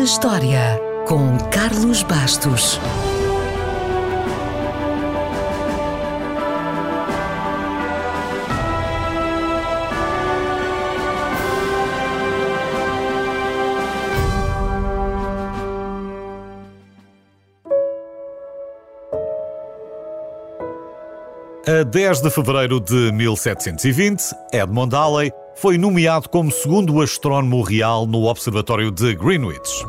na História, com Carlos Bastos. A 10 de fevereiro de 1720, Edmond Halley foi nomeado como segundo astrónomo real no Observatório de Greenwich.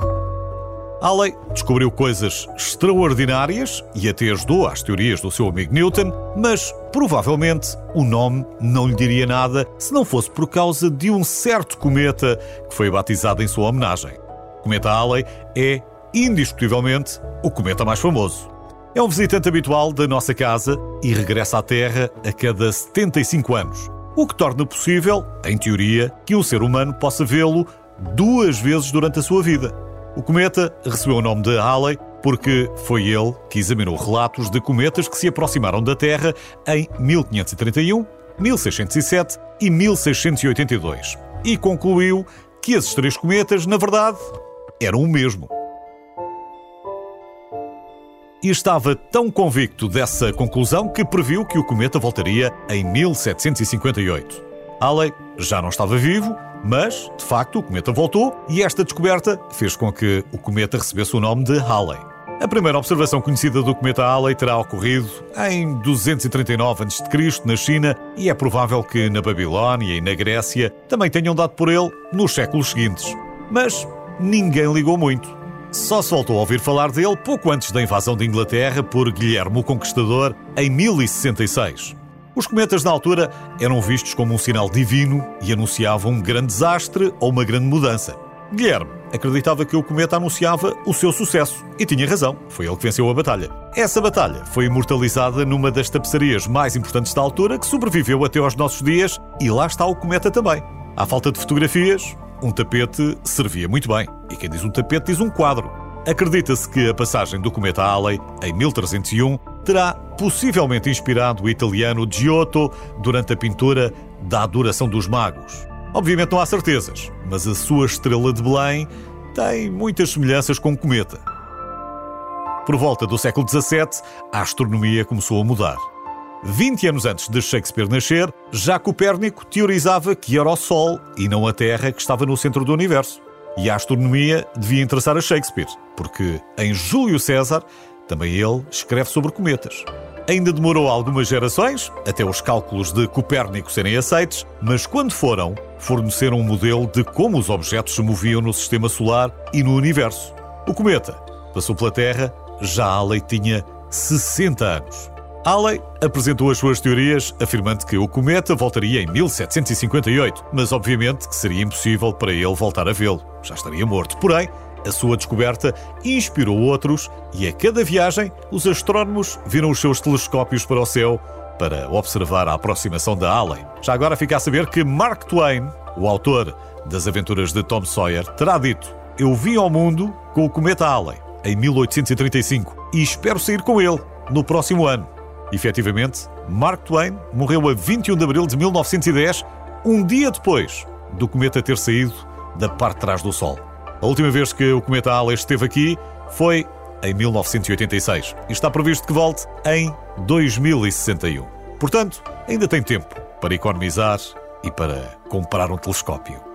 Halley descobriu coisas extraordinárias e até ajudou às teorias do seu amigo Newton, mas provavelmente o nome não lhe diria nada se não fosse por causa de um certo cometa que foi batizado em sua homenagem. O cometa Halley é, indiscutivelmente, o cometa mais famoso. É um visitante habitual da nossa casa e regressa à Terra a cada 75 anos, o que torna possível, em teoria, que um ser humano possa vê-lo duas vezes durante a sua vida. O cometa recebeu o nome de Halley porque foi ele que examinou relatos de cometas que se aproximaram da Terra em 1531, 1607 e 1682 e concluiu que esses três cometas, na verdade, eram o mesmo e estava tão convicto dessa conclusão que previu que o cometa voltaria em 1758. Halley já não estava vivo, mas, de facto, o cometa voltou e esta descoberta fez com que o cometa recebesse o nome de Halley. A primeira observação conhecida do cometa Halley terá ocorrido em 239 a.C. na China e é provável que na Babilónia e na Grécia também tenham dado por ele nos séculos seguintes. Mas ninguém ligou muito. Só se voltou a ouvir falar dele pouco antes da invasão de Inglaterra por Guilherme o Conquistador em 1066. Os cometas na altura eram vistos como um sinal divino e anunciavam um grande desastre ou uma grande mudança. Guilherme acreditava que o cometa anunciava o seu sucesso e tinha razão, foi ele que venceu a batalha. Essa batalha foi imortalizada numa das tapeçarias mais importantes da altura que sobreviveu até aos nossos dias e lá está o cometa também. À falta de fotografias, um tapete servia muito bem. E quem diz um tapete diz um quadro. Acredita-se que a passagem do cometa Halley, em 1301, terá possivelmente inspirado o italiano Giotto durante a pintura da Adoração dos Magos. Obviamente não há certezas, mas a sua estrela de Belém tem muitas semelhanças com o cometa. Por volta do século XVII, a astronomia começou a mudar. 20 anos antes de Shakespeare nascer, já Copérnico teorizava que era o Sol e não a Terra que estava no centro do universo. E a astronomia devia interessar a Shakespeare, porque em Júlio César também ele escreve sobre cometas. Ainda demorou algumas gerações até os cálculos de Copérnico serem aceitos, mas quando foram, forneceram um modelo de como os objetos se moviam no sistema solar e no universo. O cometa passou pela Terra já a lei tinha 60 anos. Halley apresentou as suas teorias afirmando que o cometa voltaria em 1758, mas obviamente que seria impossível para ele voltar a vê-lo, já estaria morto. Porém, a sua descoberta inspirou outros e a cada viagem os astrónomos viram os seus telescópios para o céu para observar a aproximação da Halley. Já agora fica a saber que Mark Twain, o autor das aventuras de Tom Sawyer, terá dito: Eu vim ao mundo com o cometa Halley em 1835 e espero sair com ele no próximo ano. Efetivamente, Mark Twain morreu a 21 de abril de 1910, um dia depois do cometa ter saído da parte de trás do Sol. A última vez que o cometa Halley esteve aqui foi em 1986 e está previsto que volte em 2061. Portanto, ainda tem tempo para economizar e para comprar um telescópio.